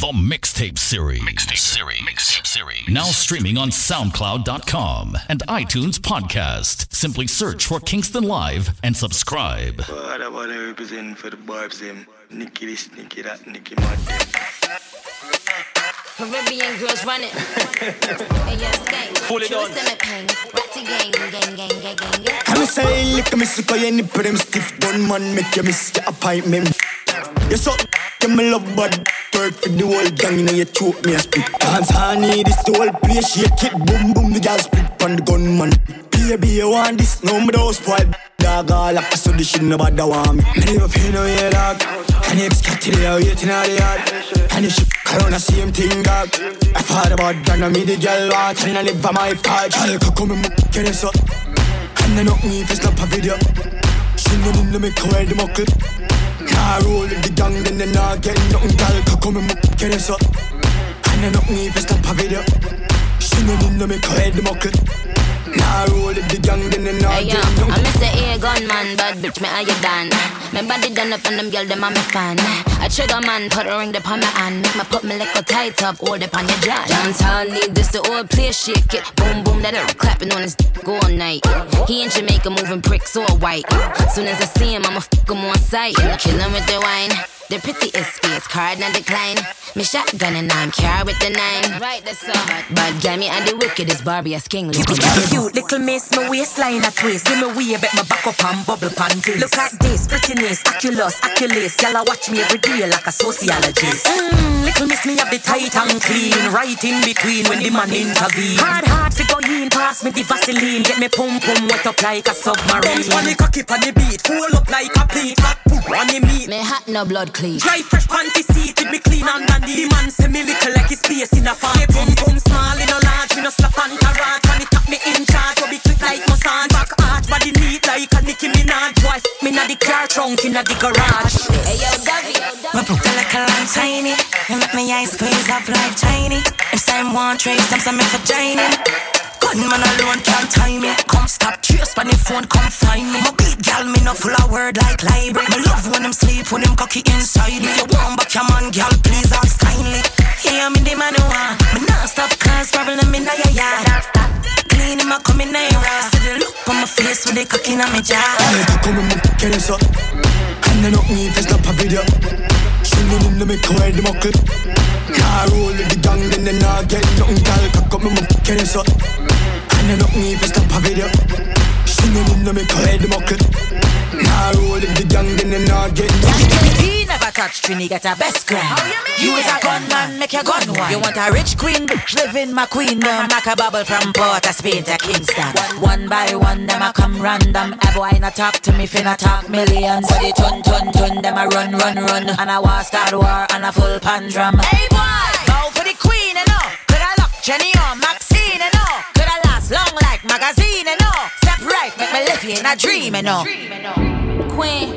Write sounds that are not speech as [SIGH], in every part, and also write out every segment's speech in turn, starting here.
The Mixtape Series. Mixtape Series. Mixtape Series. Now streaming on SoundCloud.com and iTunes Podcast. Simply search for Kingston Live and subscribe. What I want to represent for the barbs them. Nicky this, Nicky that, Nicky mad. Caribbean girls run it. hey, yes, gang. Pull it on. Pain. Ratty gang, gang, gang, gang, gang, gang. Come say, lick me suck your nip them stiff done man make you miss your appointment. You suck, you me love bad work for the whole gang, you know you choke me a spit. Dance honey, this the whole place shake it, boom boom, the gal split on the gunman. Baby, you want this? No, me don't spoil. Dog all up, so the shit nobody want me. Me never pay no yeah, dog. And if got to the waiting out the yard. And if she around the same thing, dog. I thought about that, now me the girl want, and I live by my part. Girl, come and get us up. And I knock me if it's not a video. She know the make her the muckle. Nah, roll with the gang, then they not get nothing, girl. Come come and get us up. And I knock me if it's not a video. She know in the make her the muckle. Nah, roll with the gang, then they not Hey yo, I'm nothing. Mr. A gunman, bad bitch, me how you done? My body done up and them girl, them I'm a fan. I trigger man, put a ring upon my hand. Make my put my little tight up, hold up on your jaw. Downtown need this, the old place shake it. Boom, boom, that it clapping on his dick all night. He in Jamaica moving bricks all white. Soon as I see him, I'ma fuck him on sight. Kill him with the wine. The pretty is face, card not decline. Me shotgun and I'm carry with the nine. Right, that's all. Bad guy, me and the wickedest Barbie as king. Cute little miss, my waistline a twist. Give me way, bet my back up and bubble pan twist. Look at this, prettiness, oculus, oculus. Y'all watch me every day like a sociologist. Mmm, little miss me have the tight and clean, right in between when the man intervene. Hard, hard figure in, pass me the Vaseline, get me pum pum wet up like a submarine. Bounce on the cocky on the beat, full up like a plate, fat put on the meat. Me hot no blood clean. Dry fresh panty seat with me clean underneath. The man say me little like his space in a farm. Me pum pum small in a large, me no slap and carrot. Me in charge, go be quick like massage. Back arch, body neat like a Nicki Minaj. Wife me na the car trunk in a the garage. Hey yo, Davi. My book a little and tiny. You make me eyes squeeze up like tiny. If time one trace, them say me for joining. Gunman alone can't tie me. Come stop, trace on the phone, come find me. My big gal, me no full of word like library. Me love when them sleep, when them cocky inside me. If you want back your man, gal, please ask kindly. Yeah, I'm in the man who want. Me not stop cause problem in your yard. Clean him, I come in there. See the look on my face with the cocky in my jaw. Girl, come and get us up. And I knock me if it's not a video. Know in the make her the muckle. Nah, roll with the gang, then they not get nothing, girl. Come and get us up. And I knock me if it's not a video. Know in the make her the muckle. Nah, roll with the gang, then they not get. He never touch Trini, get a best gun. You is a gunman, make your gun one. You want a rich queen, live in my queendom. Like a bubble from Port of Spain to Kingston. One, by one, them a come random. A boy not talk to me, finna talk millions. So the tun tun tun, them a run run run. And I want start war and a full pan drum. Hey boy, go for the queen and all. Could I lock Jenny or Maxine and all? Could I last long like magazine and all? Right, make me live in a dream and all. Queen.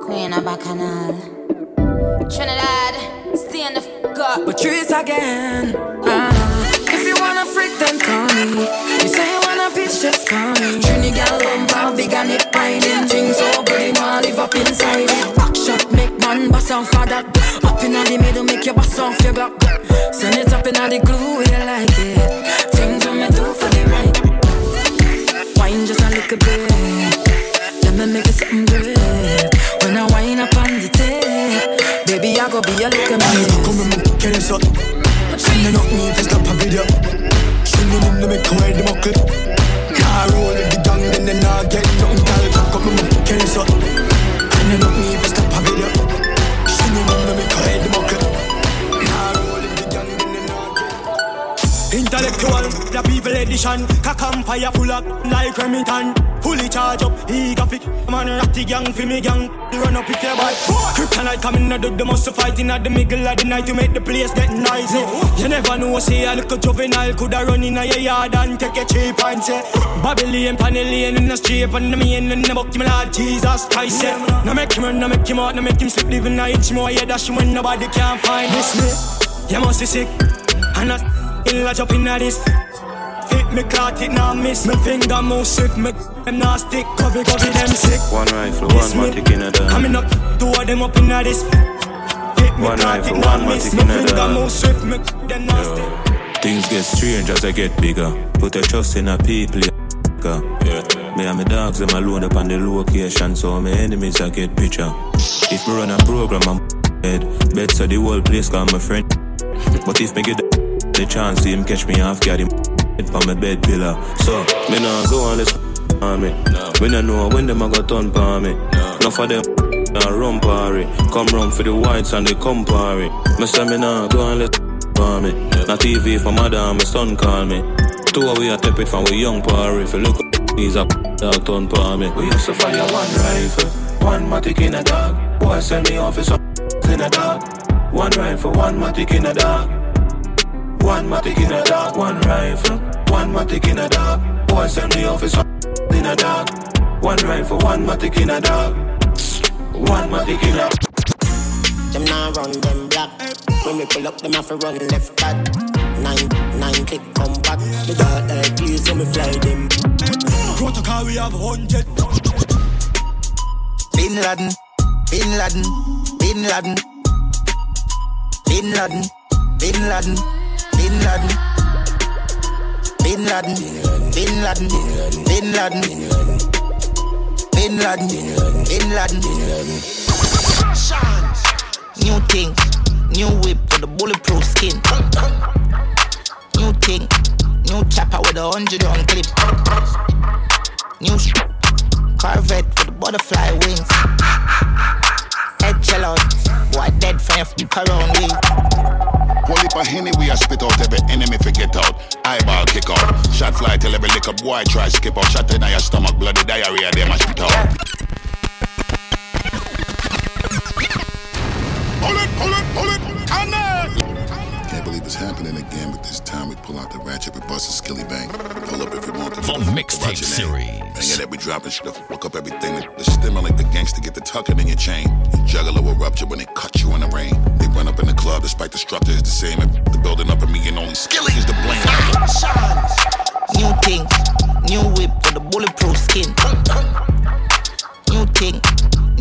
Queen of Bacchanal. Trinidad, stand the fuck up. Patrice again. Uh, if you wanna freak, then call me. You say you wanna bitch, just call me. Trini gal bumper, big and hip riding. Things so good, you wanna live up inside it. Back shot, make man bust off for that. Up in the middle, make you bust off your glock. Send it up in the glue, yeah, like I little Girl, man. come and get us up. And I knock me if it's not a video. Know in the make her the muckle. Nah, roll the gang, then not get nothing. Come and get us up. And I knock me if The people edition. Cock and fire full of like Remington Fully charge up, he got fit Man, ratty gang for me gang. Run up if you bad Kryptonite coming out of the muscle fighting at the middle of the night To make the place get noisy eh. You never know, say a little juvenile Coulda run in a yard and take a cheap and say Babylon, Panellian in the street And the main in the book, me Lord Jesus Christ yeah. Now make him run, now make him out Now make him sleep, living a inch more Yeah, dash him when nobody can find this me You must be sick And I Ill a jump inna this me caught it now miss Me finger move swift Me them now stick Cover cover them sick One rifle, This one me matic in a Coming up Two of them up inna this Fit One rifle, one matic in a dog. Things get strange as I get bigger. Put your trust in a people. Yeah. Me and my dogs, them alone up on the location, so my enemies I get picture. If me run a program, I'm dead. Bet so the whole place call my friend. But if me get the, the chance, see him catch me off, guard him from my bed pillar. So me nah go on this on me. No. We don't know when them a got turn for me. No. Enough of them nah run party. Come run for the whites and they come party. Me say me nah go on this for me. Not TV for mother and my son call me. Two of we are tepid from we young party. If you look He's a dog turn for me. We used to fire one rifle, one matic in a dog. Boy send me off in a dog. One rifle, one matic in a dog. One matic in a dog, one rifle, one matic in a dog. Boy send me off [LAUGHS] in a dog. One rifle, one matic in a dog. One matic in a. [LAUGHS] Them now run them black. When we pull up, them have to run left back. Nine, nine click come back. The dark like keys, so me fly them. Protocol, we have hundred. Bin Laden, Bin Laden, Bin Laden, Bin Laden, Bin Laden, Bin Laden, Bin Laden, Bin Laden, Bin Laden, Bin Laden, Bin Laden. Chance. New thing, new whip with a bulletproof skin. New thing, new chopper with a hundred on clip. New sh- Corvette with butterfly wings. Head chill out, boy dead for your around me. Heap of Henny we a spit out every enemy forget out. Eyeball kick out. Shot fly till every lick up boy try skip out. Shot in your stomach, bloody diarrhea, them a spit out. Pull it, pull it, pull it, cannon! Can't believe it's happening again, but this time we pull out the ratchet, we bust a skilly bang. Pull up if you want to. The mixtape series. Bang it, we dropping shit, fuck up everything. The stimulate the gangster, get the tucking in your chain. You juggler will rupture when they cut you in the rain. Run up in the club despite the structure is the same. If the building up in me and only skilly is the blame. New thing, new whip with a bulletproof skin. New thing,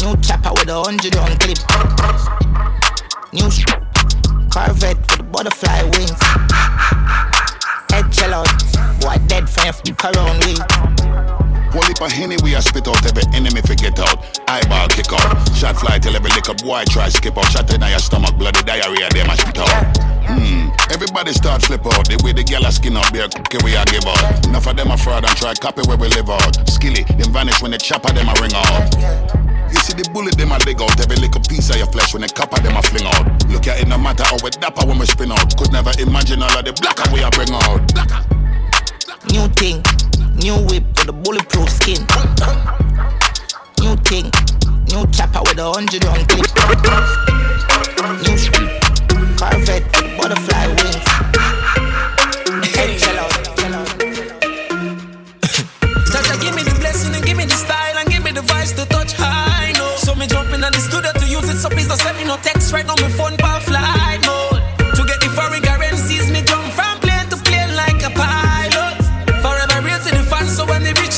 new chopper with a hundred on clip. New sh- Corvette with a butterfly wings. Head chill out, boy dead for your around me. Whole heap of Henny we a spit out every enemy forget out. Eyeball kick out. Shot fly till every lick up boy try skip out. Shot in your stomach, bloody diarrhea, them a shit out. Hmm, everybody start flip out. The way the gyal a skin up bare can we a give out. Enough of them a fraud and try copy where we live out. Skilly, them vanish when the chopper them a ring out. You see the bullet them a dig out. Every little piece of your flesh when the copper them a fling out. Look at it no matter how we dapper when we spin out. Could never imagine all of the blacker we a bring out. Blacker. New thing, new whip with a bulletproof skin. New thing, new chopper with a hundred on clip. New sh- Corvette with butterfly wings. Hey, give me the blessing give me the style and give me the to touch. So me in the studio to use it, so please don't send me no text right now. My phone power flight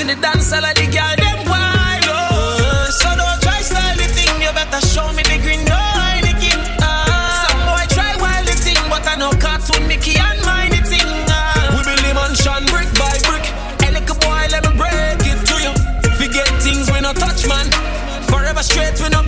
the dance, all of the girl them wild. Oh. So don't try style the thing, you better show me the green, no Heineken. Ah. Some boy try wild the thing, but I know cartoon Mickey and mine the thing. Ah. We be mansion brick by brick. Hey, little boy, let me break it to you. Forget things we no touch, man. Forever straight, we no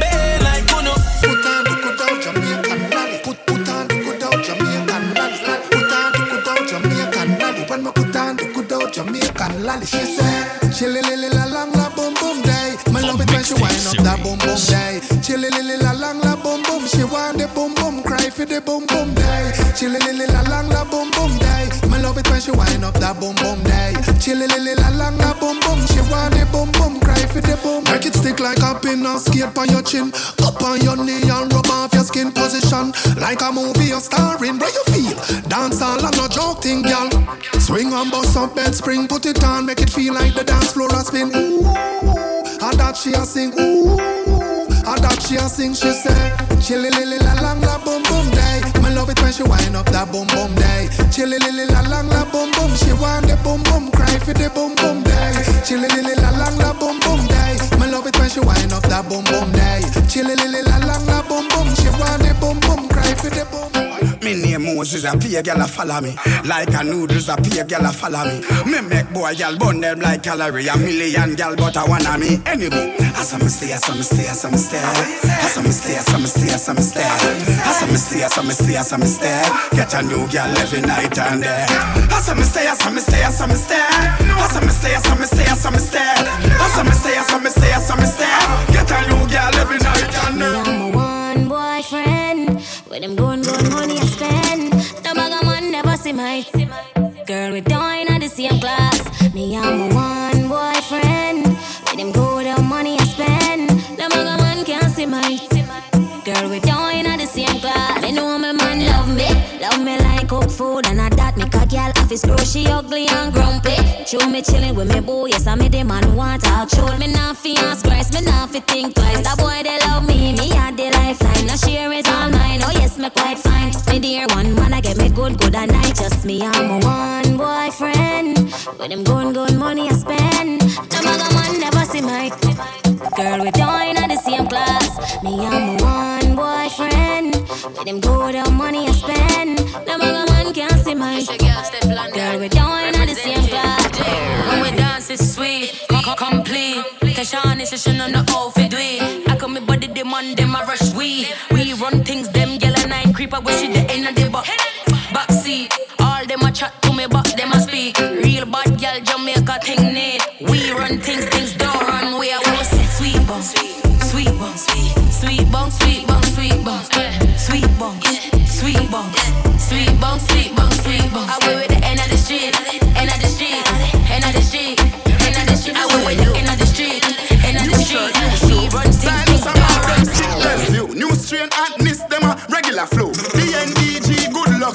boom for the boom boom day. Chilly lily la long la boom boom day. Me love it when she wind up that boom boom day. Chilly lily la long la boom boom. She want the boom boom cry for the boom. Make it stick like a pin or skate on your chin. Up on your knee and rub off your skin position. Like a movie you're starring, bro, you feel. Dance all and no joke thing, girl. Swing and bust up bed spring, put it on, make it feel like the dance floor a spin. Ooh, and that she a sing. Ooh, and that she a sing. She say, chilly lily la lang la boom boom day. Love it when she wind up that boom boom day. Chilly lily la lang la boom boom. She want the boom boom, cry for the boom boom day. Chilly lily la lang la boom boom day. Me love it when she wind up that boom boom day. Chilly lily la lang la boom boom. She want the boom boom, cry for the boom. Me name Moses, a pay girl a follow me. Like a noodles, a pay girl a follow me. Me make boy girl burn them like calorie. A million girl, but I wanna me enemy. As I'm stay, as I'm stay, as I'm stay. As I'm stay, as I'm stay, as I'm stay. As I'm stay, as I'm stay, as I'm stay. Get a new girl every night and day. As I'm stay, as I'm stay, as I'm stay. As I'm stay, as I'm stay, as I'm stay. As I'm stay, as I'm stay, as I'm stay. Get a new girl every night and day. I'm one boyfriend. With them going, going money I spend. The bag man never see my girl. We doing at the same class. Me, I'm a one boyfriend. With them go the money I spend. The bag office girl. She ugly and grumpy. Show me chillin' with me boy, Yes, I me the man want talk. Show me not fi ask Christ, me not fi think twice. That boy they love me, me had the lifeline. Now share is all mine. Oh yes, me quite fine. Me dear one man, I get me good, good and night. just me. I'm a one boyfriend. With them gun, gun money I spend. The bag man never see my girl. We join at the same class. Me, I'm a one With them good the money I spend. The bag man can't see my girl. We join at the same class. When we dance, it's sweet, com- com- complete. Tashani session on the outfit, we. I come me body demand them I rush we. We run things, them I creep up with shit the end of the back. Backseat, all them a chat to me, but them a speak. Real bad gyal Jamaica thing need. We run things, things don't run. We are sweet sweet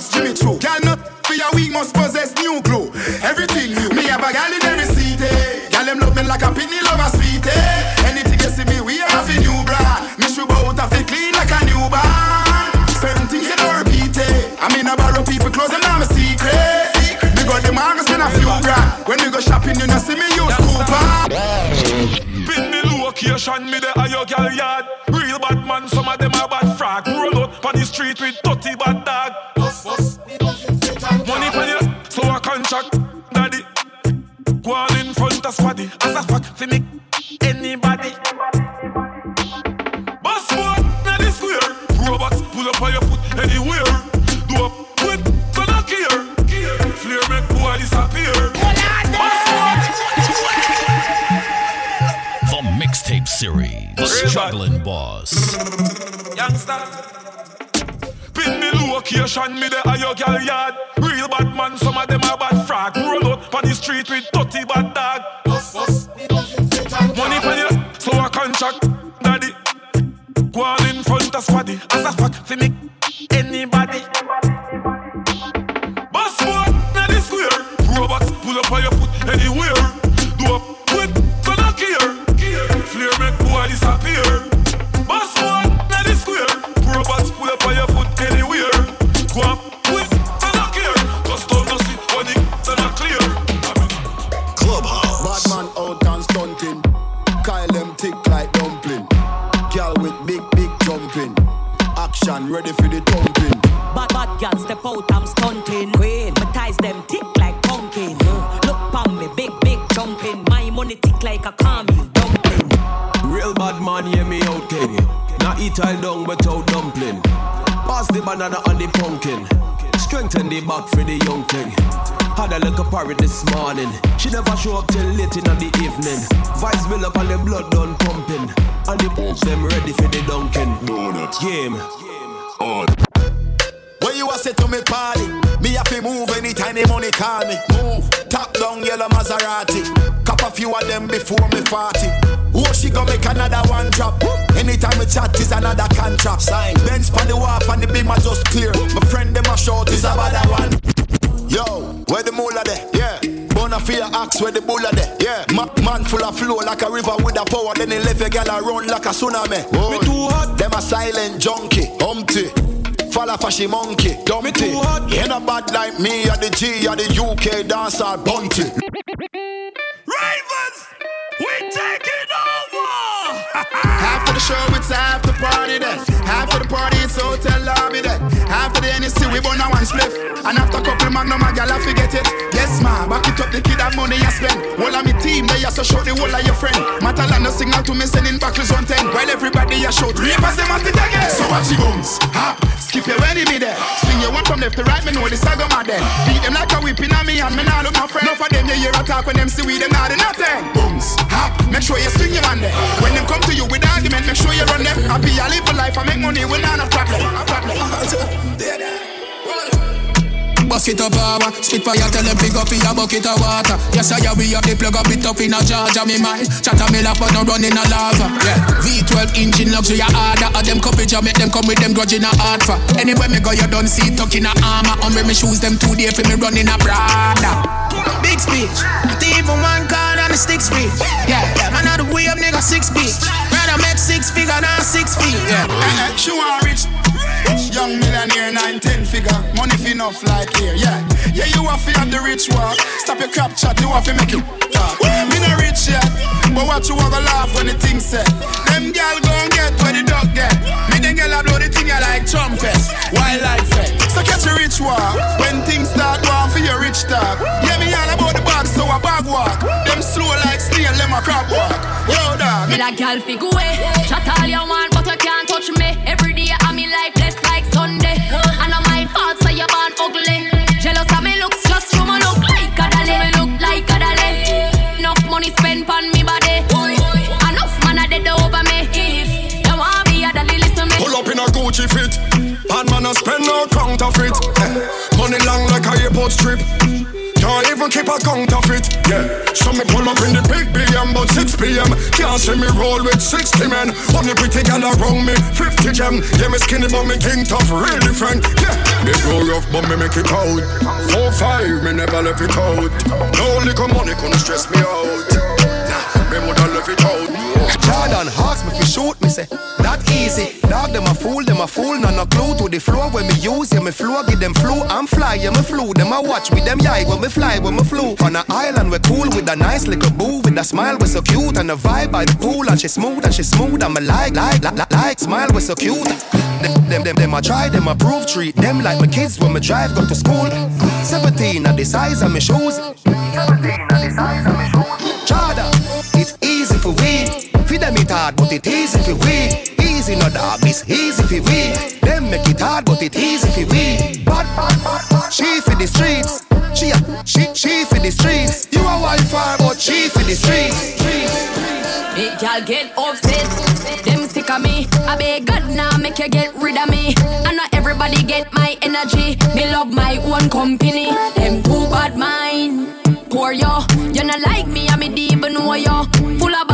DNDG, Jimmy Choo. Girl not for your week must possess new glow. Everything new. Me have a gal in every city. Eh. Gal them love me like a pitney love a sweetie. Eh. Anything you see me, we have a new brand. Me should out of it clean like a newborn. Certain things you don't repeat it. I mean, I borrow people clothes and I'm a secret. Me got the marks, spend a few grand. When we go shopping, you know see me use coupon. Pin me location, me the ayo gal yard. Real bad man, some of them are bad frag. Roll out on the street with say to me party, me have to move anytime the money call me. Move, top down yellow Maserati. Cop a few of them before me party. Oh, she gonna make another one drop. Anytime we chat is another contract. Sign. Bench pan the wharf and the beam are just clear. My friend them a short is about that one. Yo, where the mula there? Yeah. Bona fear axe where the bulla there. Yeah. Ma- man full of flow like a river with a power. Then he left a gal run like a tsunami. Me too hot. Them a silent junkie. Humpty. Follow fashy monkey, dumpty. You ain't a bad like me, or the G, or the UK dancer, bunty. Ravens, we taking over. [LAUGHS] The show, it's after party then. After the party, it's hotel lobby then. After the NSC, we burn a one spliff. And after a couple magnum, my gal, I forget it. Yes, ma, back it up, the kid have money you spend. All of me team, they so show the whole of your friend. Matalano signal to me, sending back on 10. While everybody a shout, ravers them at it again. So watch the booms, hop, skip your enemy there. Swing your one from left to right, me know the saga my then. Beat them like a whipping on me and me nah look my friend. Enough of them, you hear a talk when them see we them not do nothing. Booms, hop, make sure you swing your man there. When them come to you with argument, make sure you run them. Happy, I live a life, I make money, we not a problem. A problem. Bust it up, power. Spit fire, tell them pick up in a bucket of water. Yes, I we have the plug up it up in a Georgia, me mind. Chatter me laugh, but no run in a lava. Yeah. V12 engine luxury harder. Of them coverage, I make them come with them grudge in a hard for. Anywhere me go, you don't see tuck in a armor. On me, me shoes them two day for me run in a Prada. Big speech. Not even one card on the stick speech. Yeah, yeah, man, out the way up, nigga, six feet. Rather make six figure than six feet. Yeah. She want rich. Young millionaire, nine, ten figure. Money fi enough like here, yeah. Yeah, you have to have the rich walk. Stop your crap chat, you have to make it talk. Me not rich yet, but watch you wanna laugh when the thing set. Them gal gon' get where the dog get. Me them gal a blow the thing I like trumpets, wild like fed. So catch a rich walk when things start going for your rich talk. Yeah, me all about the bag, so a bag walk. Them slow like snail, them a crab walk. Yo, dog. Me like gal figure. Chat all you want, but you can't touch me. Every And my fault, so you born ugly. Jealous of me looks, just look like a dolly. Me look like a dolly. Enough money spent on me body. Enough man a dead over me. If you want me a dolly, listen. Pull up in a Gucci fit. And man, I spend no counterfeit. Eh, Money long like a airport strip. Can't even keep a count of it. Yeah. So me pull up in the big BM, but 6 p.m. Can't see me roll with 60 men. Only pretty gal around me, 50 gem. Yeah, me skinny, but me king tough, real different. Yeah. Me grow rough, but me make it out. 4-5, me never left it out. No liquor money couldn't stress me out. Nah, me woulda left it out. Jordan hawks me fi shoot me say that easy. Dog them a fool, them a fool, none no clue to the floor when me use. Yeah me flow, give them flu. I'm fly, yeah me flew. Them a watch with them yai when me fly, when me flew. On a island we cool with a nice little boo with a smile we so cute and a vibe by the pool and she smooth and she smooth. I'm a like, like, like, like, smile we so cute. Them, them, them, them a try, them a prove treat them like my kids when me drive go to school. 17 at the size of my shoes. 17 at the size of my shoes. Chada, hard, but it easy for we. Easy no dog, it's easy for we. Them make it hard, but it easy for we. Bad, bad, bad, bad. She for the streets. She, a- she, she the streets. You a wildfire, but she for the streets. Big gal get upset. Them sick of me. I beg God now make you get rid of me. And not everybody get my energy. Me love my own company. Them too bad mind. Poor yo, you not like me, I me deep even know yo. Full of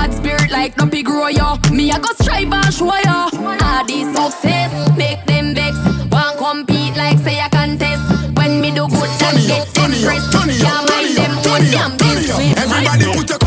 like dumpy grow yo. Me I go strive and show yo. All this success make them vex. Want compete like say I contest. When me do good, them get press. Can't mind them own damn business. Everybody put your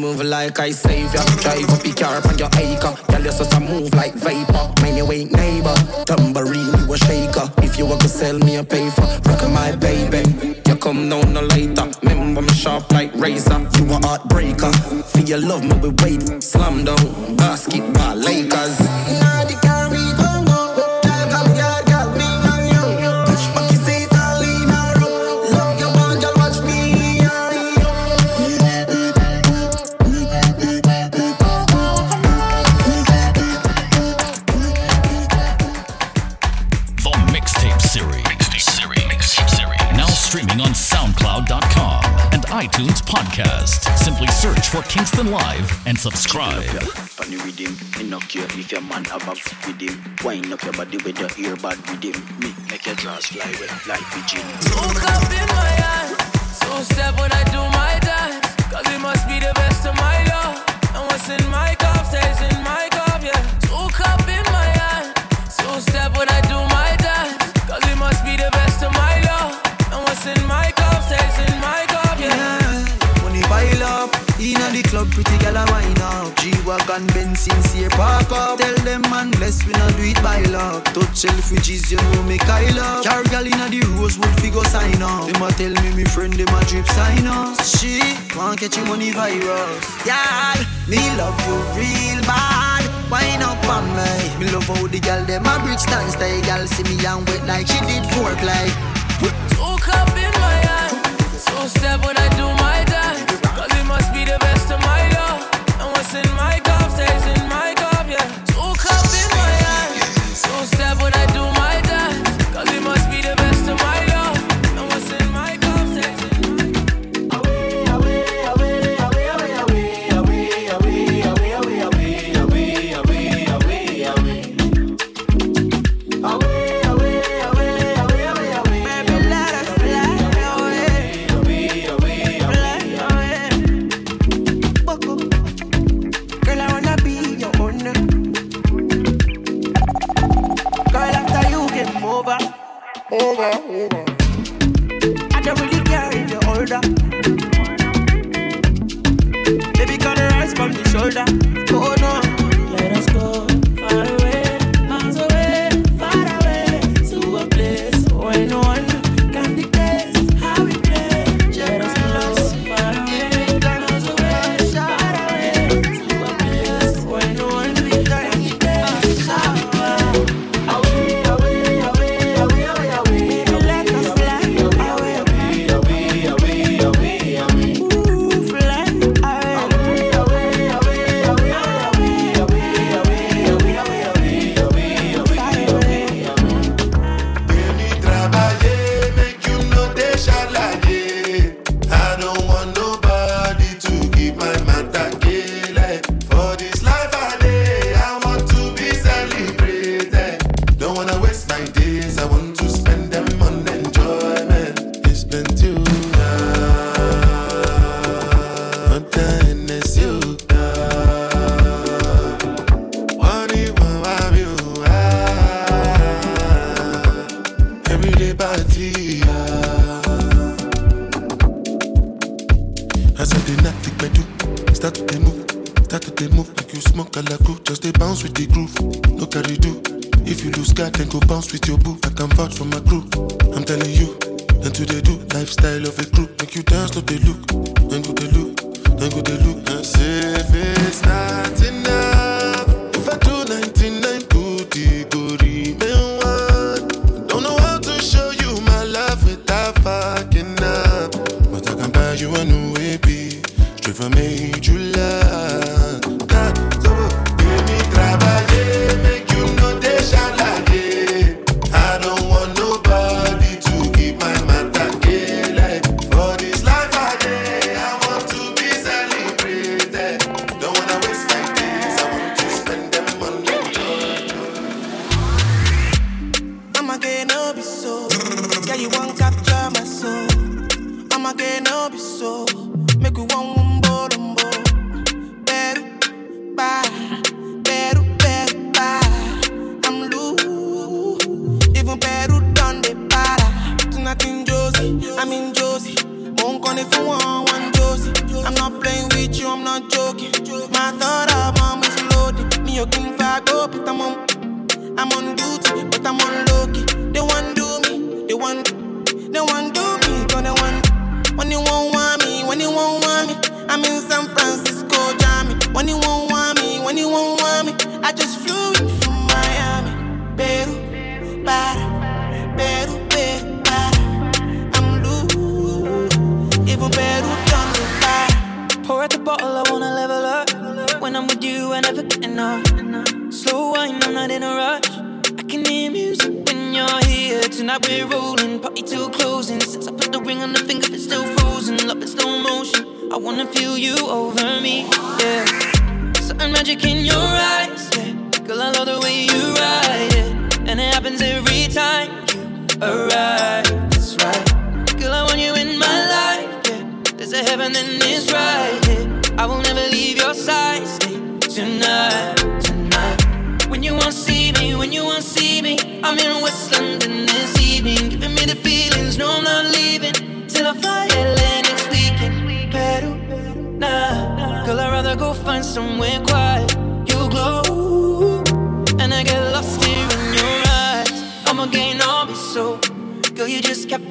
move like I save ya. Drive up your car on your acre. Girl, you just a move like vapor. Mind your way, neighbor. Tambourine, you a shaker. If you want to sell me a paper, rock my baby. You come down no later. Remember me sharp like razor. You a heartbreaker. For your love, me we wait. Slam down, basketball, Lakers. For Kingston Live and subscribe. Funny with me knock you if your man have a f- with him. Wind up your body with your earbud with him. Me make your drawers fly with like pigeon. Look up in my eyes. Selfie with Jesus, you know me Kyla. Car girl inna the rosewood figure sign up. Them a tell me me friend them a drip sign up. She want catch him on virus. Y'all, me love you real bad. Wine up on me. Me love how the girl them a bridge stand style. Girl see me young wet like she did work like. Two cup in my eye two step when I do my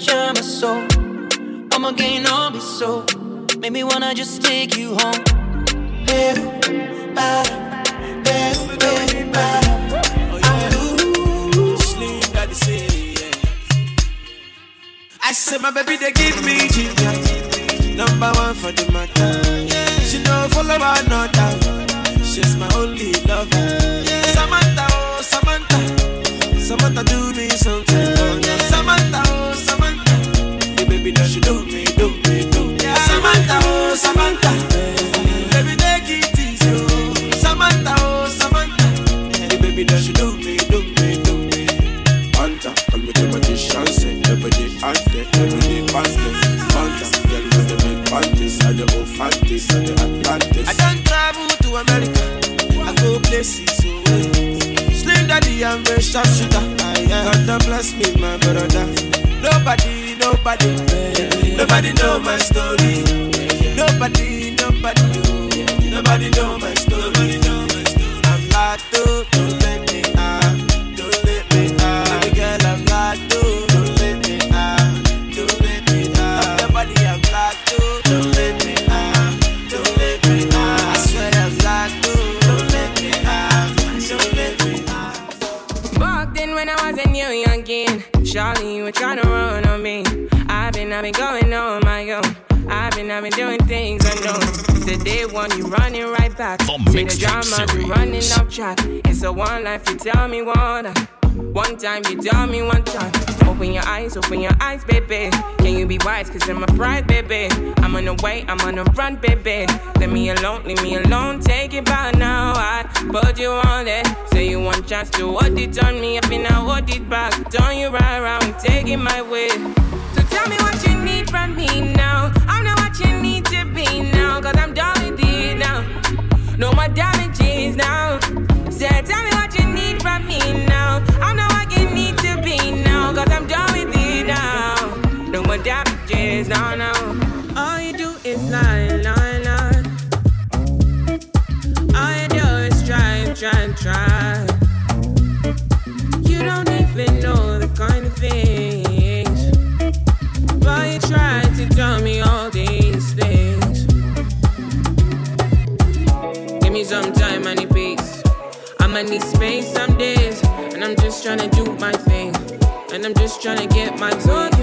you my soul. I'ma I'll be so. Make me wanna just take you home. Better, better, better, better. I said my baby they give me ginger Number one for the matter She no follow another She's my only lover Samantha, oh Samantha Samantha do me something baby that she do me, do me, do me Samantha, oh Samantha Baby take it easy, oh Samantha, oh Samantha The baby that she do me, do me, do me Anta, call me the magician, say every day and day, every day past day. Anta, girl with the big panties, and the old fanties, and the Atlantis. I don't travel to America, I go places away. Slim daddy, I'm sharp shooter. God bless me, my brother. Nobody, nobody, nobody know my story. Nobody, nobody, nobody know my story. I'm locked back. The Say the drama, you running off track. It's a one life, you tell me one. One time, you tell me one time. Open your eyes, open your eyes, baby. Can you be wise? Cause I'm a pride, baby. I'm on the way, I'm on the run, baby. Let me alone, leave me alone. Take it back now. I put you on it. Say you want chance to hold it on me. I've been I hold it back. Turn you right around, take it my way. So tell me what you need from me now. I know what you need No more damages now. Say, tell me what you need from me now. I know what you need to be now. Cause I'm done with it now. No more damages now, now. All you do is lie, lie, lie. All you do is try, try, try. You don't even know trying to do my thing. And I'm just trying to get my all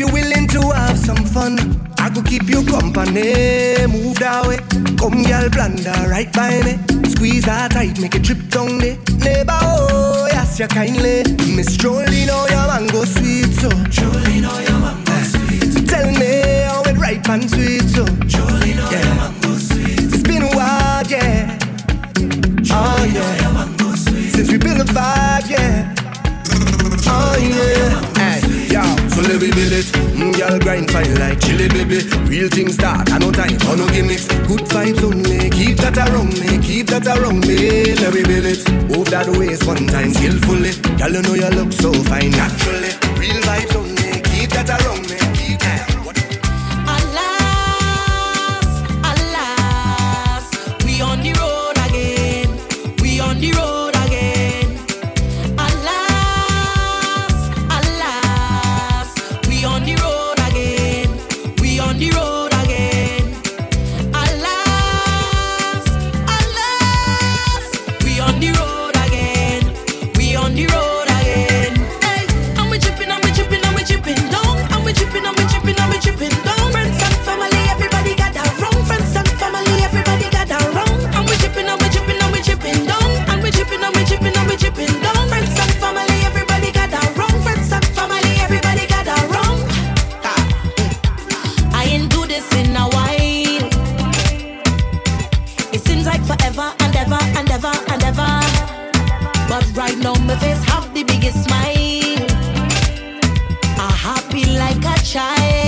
you're willing to have some fun, I could keep you company. Move that way. Come, girl, blunder right by me. Squeeze that tight, make it drip down there. Neighbor, oh, yes, you kindly. Miss Jolene, know your mango sweet, so. Jolene, know your mango eh. sweet. Tell me how it ripe and sweet, so. Jolene, oh, know yeah. your mango sweet. It's been a while, yeah. Jolene, oh, yeah. Since we built a vibe, yeah. oh, yeah feel every billet. Mm, Girl grind fine like chili baby. Real things start, I no time for no gimmicks. Good vibes only, keep that around me, keep that around me. Every billet, move that waist one time skillfully. Girl you know you look so fine naturally. Real vibes only, keep that around me, keep that. like a child.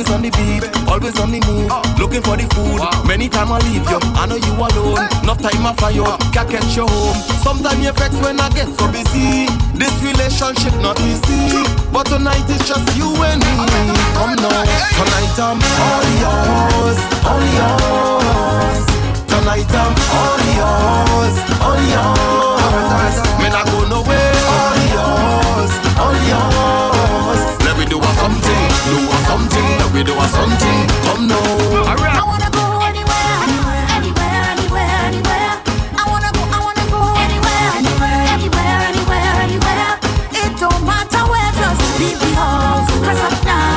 Always on the beat, always on the move. Looking for the food. Many time I leave you. I know you alone. No time I fire you. Can't catch you home. Sometimes you vex when I get so busy. This relationship not easy. But tonight it's just you and me. Come now. Tonight I'm all yours. All yours. Tonight I'm all yours. All yours. Me not go nowhere. All yours. All yours do a something, do a something, now we do a something. Come now. I wanna go anywhere, anywhere, anywhere, anywhere. I wanna go, I wanna go anywhere, anywhere, anywhere, anywhere. It don't matter where, just leave the house, cause I'm not.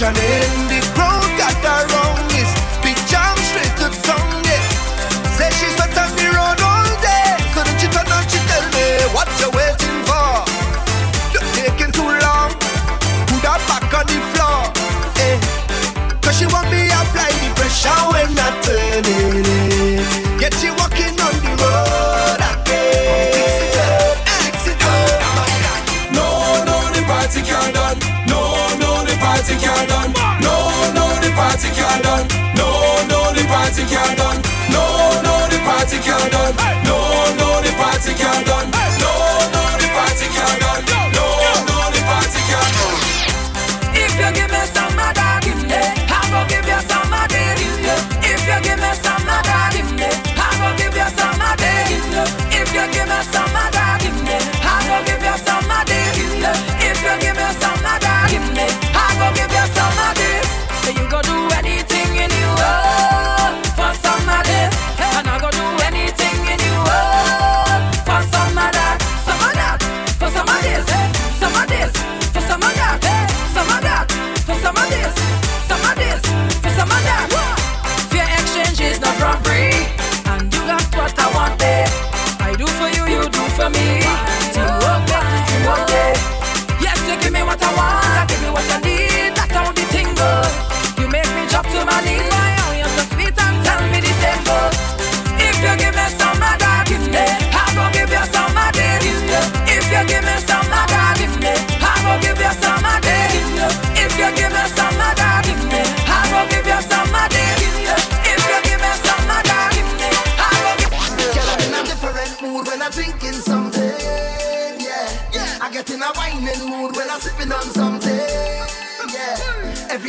and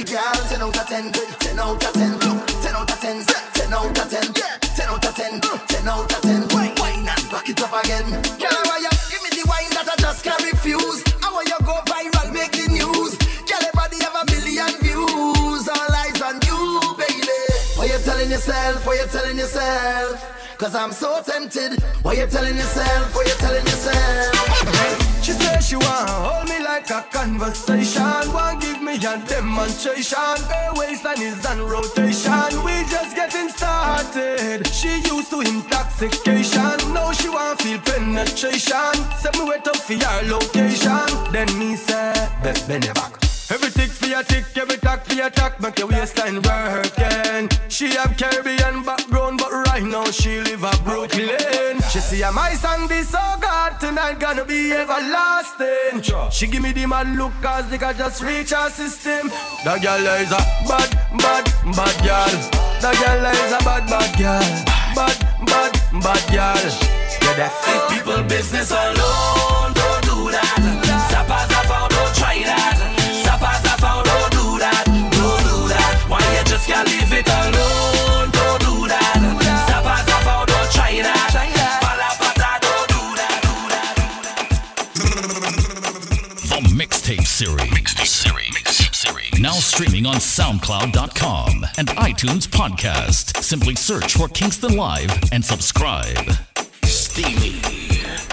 Girl, ten out of ten, ten out of ten, look, ten out of ten, ten out of ten, ten out of ten, ten out of ten. Wine wine and back it up again. Girl, why you give me the wine that I just can't refuse? How will you go viral, make the news? Girl, everybody have a million views. All eyes on you, baby. Why you telling yourself? Why you telling yourself? Cause I'm so tempted. Why you telling yourself? Why you telling yourself? She say she want hold me like a conversation. Want give me a demonstration. Her and is on rotation. We just getting started. She used to intoxication. Now she want feel penetration. Set me wait up for your location. Then me say, best bend back. Every tick for a tick, every tack for a tack, make your waistline working. She have Caribbean background, but right now she live a Brooklyn. She see a my song be so good, tonight gonna be everlasting. She give me the mad look, cause they can just reach her system. That girl is a bad, bad, bad girl. That girl is a bad, bad girl. Bad, bad, bad girl. Yeah, that's people business alone. mixtape series. Mixtape series. Mixtape series. Now streaming on SoundCloud.com and iTunes Podcast. Simply search for Kingston Live and subscribe. Steamy.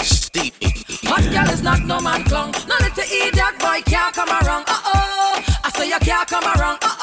Steamy. Hot girl is not no man clung. No little idiot boy can't come around. Uh oh. I say you can't come around. Uh-oh.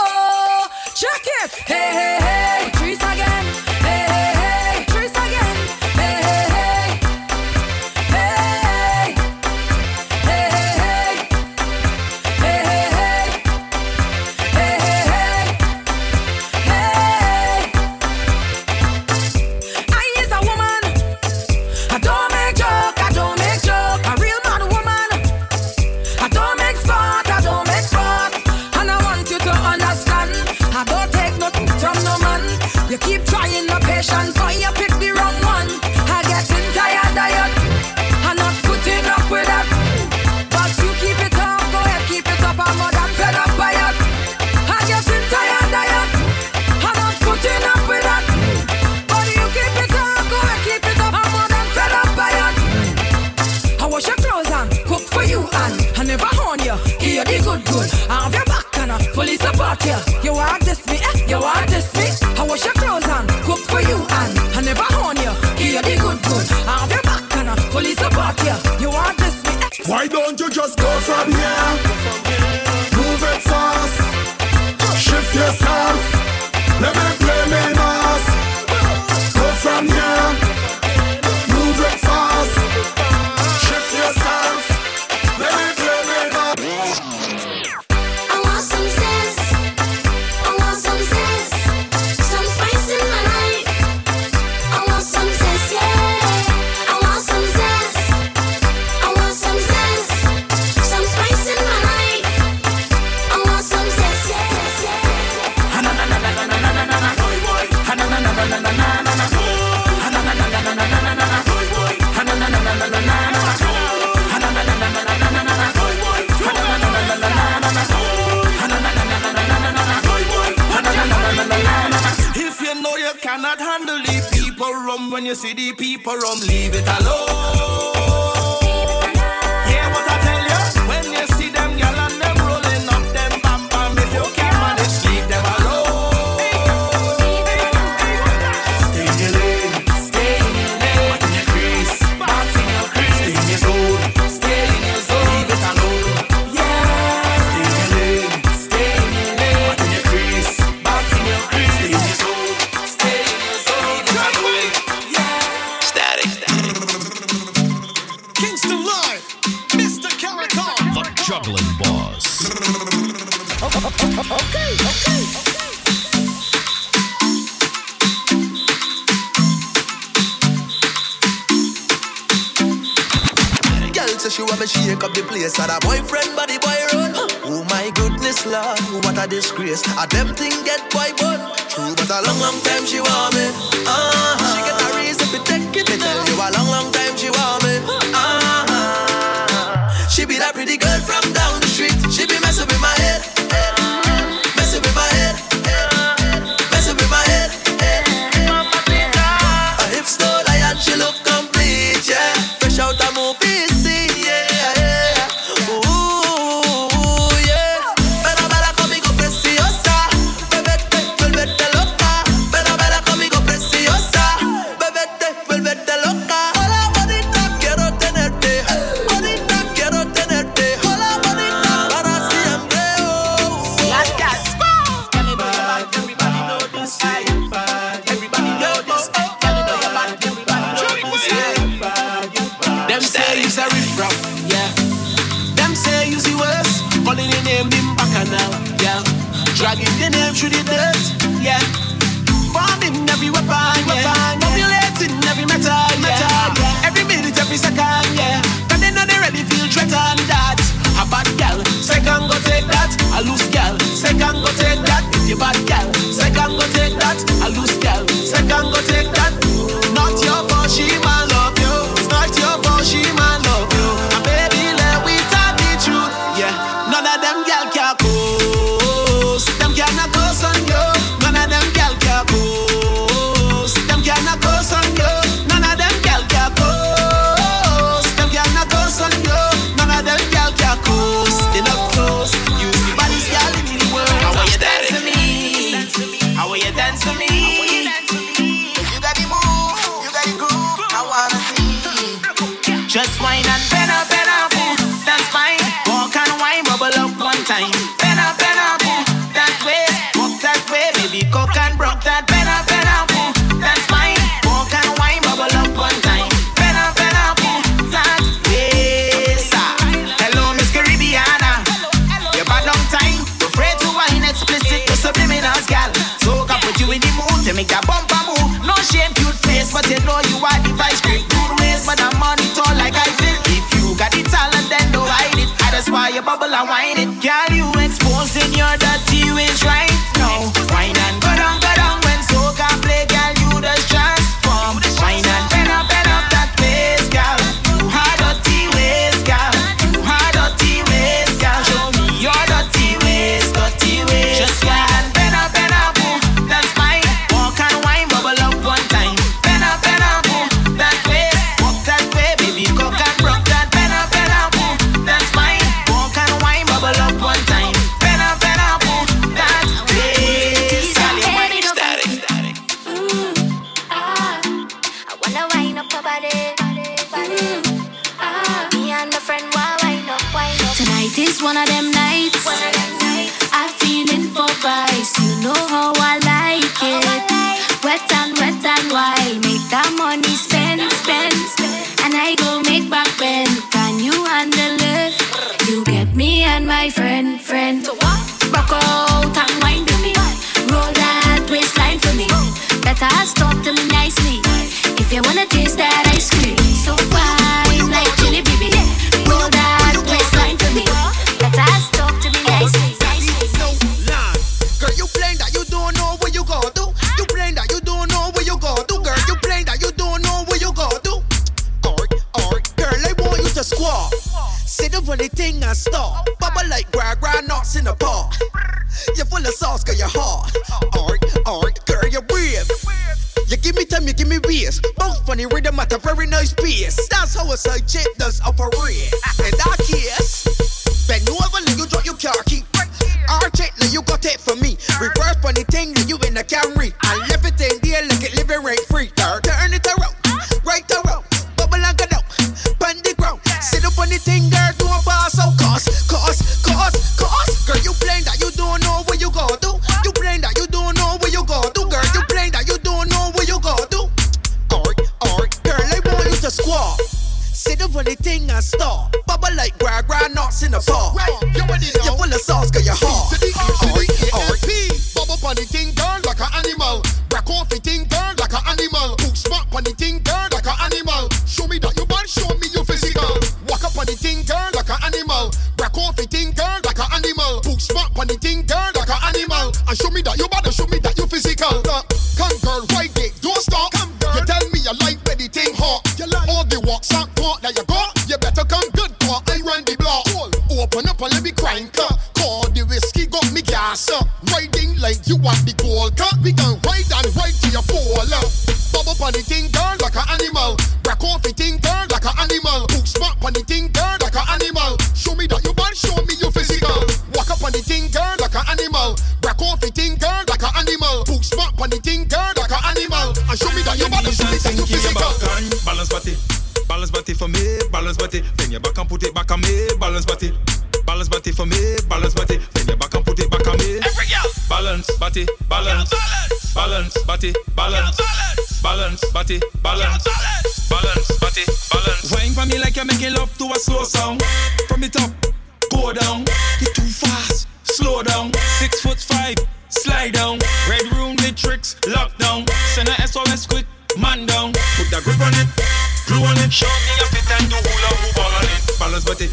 you bubble and wine it. Girl, you exposing your dirty ways, right? star. Bubble like grind, grind knots in the bar. You're full of sauce, girl, you're hard. Art, art, girl, you're weird. You give me time, you give me beers. Both funny rhythm at a very nice pace. That's how a side chick does operate. And I position, sink your back and balance body. Balance body for me, balance body. Bend your back and put it back on me, balance body. Balance body for me, balance body. Bend your back and put it back on me. Every girl. Balance body, balance. Balance body, balance. Balance body, balance. Balance body, balance. Wine for me like you're making love to a slow song. From the top, go down. Get too fast, slow down. Six foot five, slide down. Red room the tricks, lock man down. Put that grip on it, glue on it. Show me a fit and do hula hoop all on it. Balance body,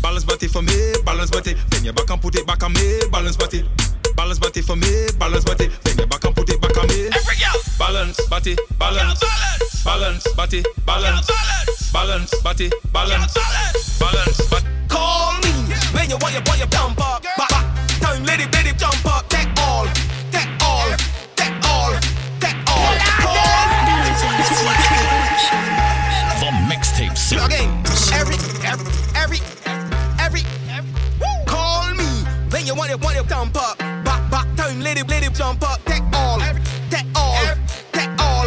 balance body for me, balance body. Then your back and put it back on me, balance body. Balance body for me, balance body. Then your back and put it back on me. Every girl. Balance body, balance. Balance, balance body, balance. Balance body, balance. Balance body. Call me when you want your boy your pump up. jump up. Back, back time, let it, let it jump up. Take all, take all, take all.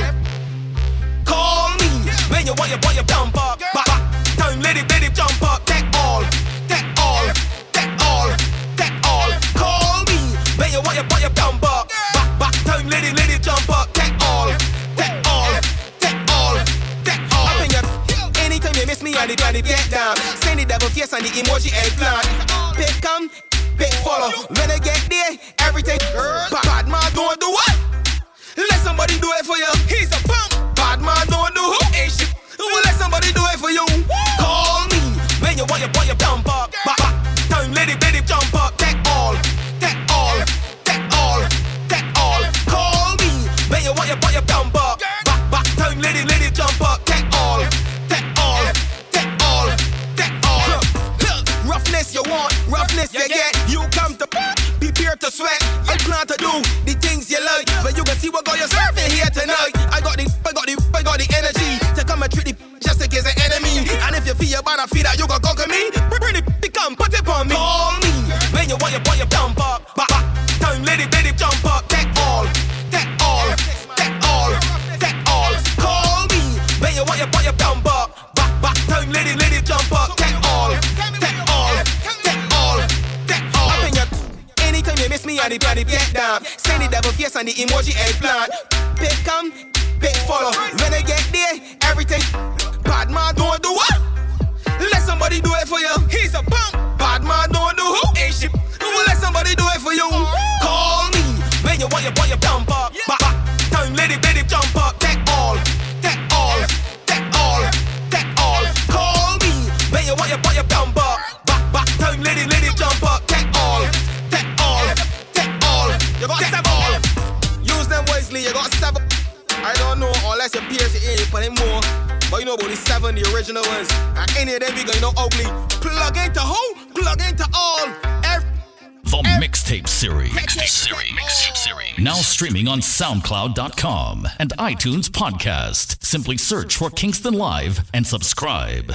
Call me when you want your boy, you jump up. Back, back time, let it, let it jump up. Take all, take all, take all, take all. Call me when you want your boy, you jump up. Back, back time, let it, let it jump up. Take all, take all, take all, take all. Up in your anytime you miss me, I need, I need get down. Send the devil face and the emoji eggplant. Pick come follow. When I get there, everything. Girl. Bad man don't do what? Let somebody do it for you. He's a bum. Bad man don't do who? Ain't shit. Well, let somebody do it for you. Call me when you want your boy, your bum. SoundCloud.com and iTunes Podcast. Simply search for Kingston Live and subscribe.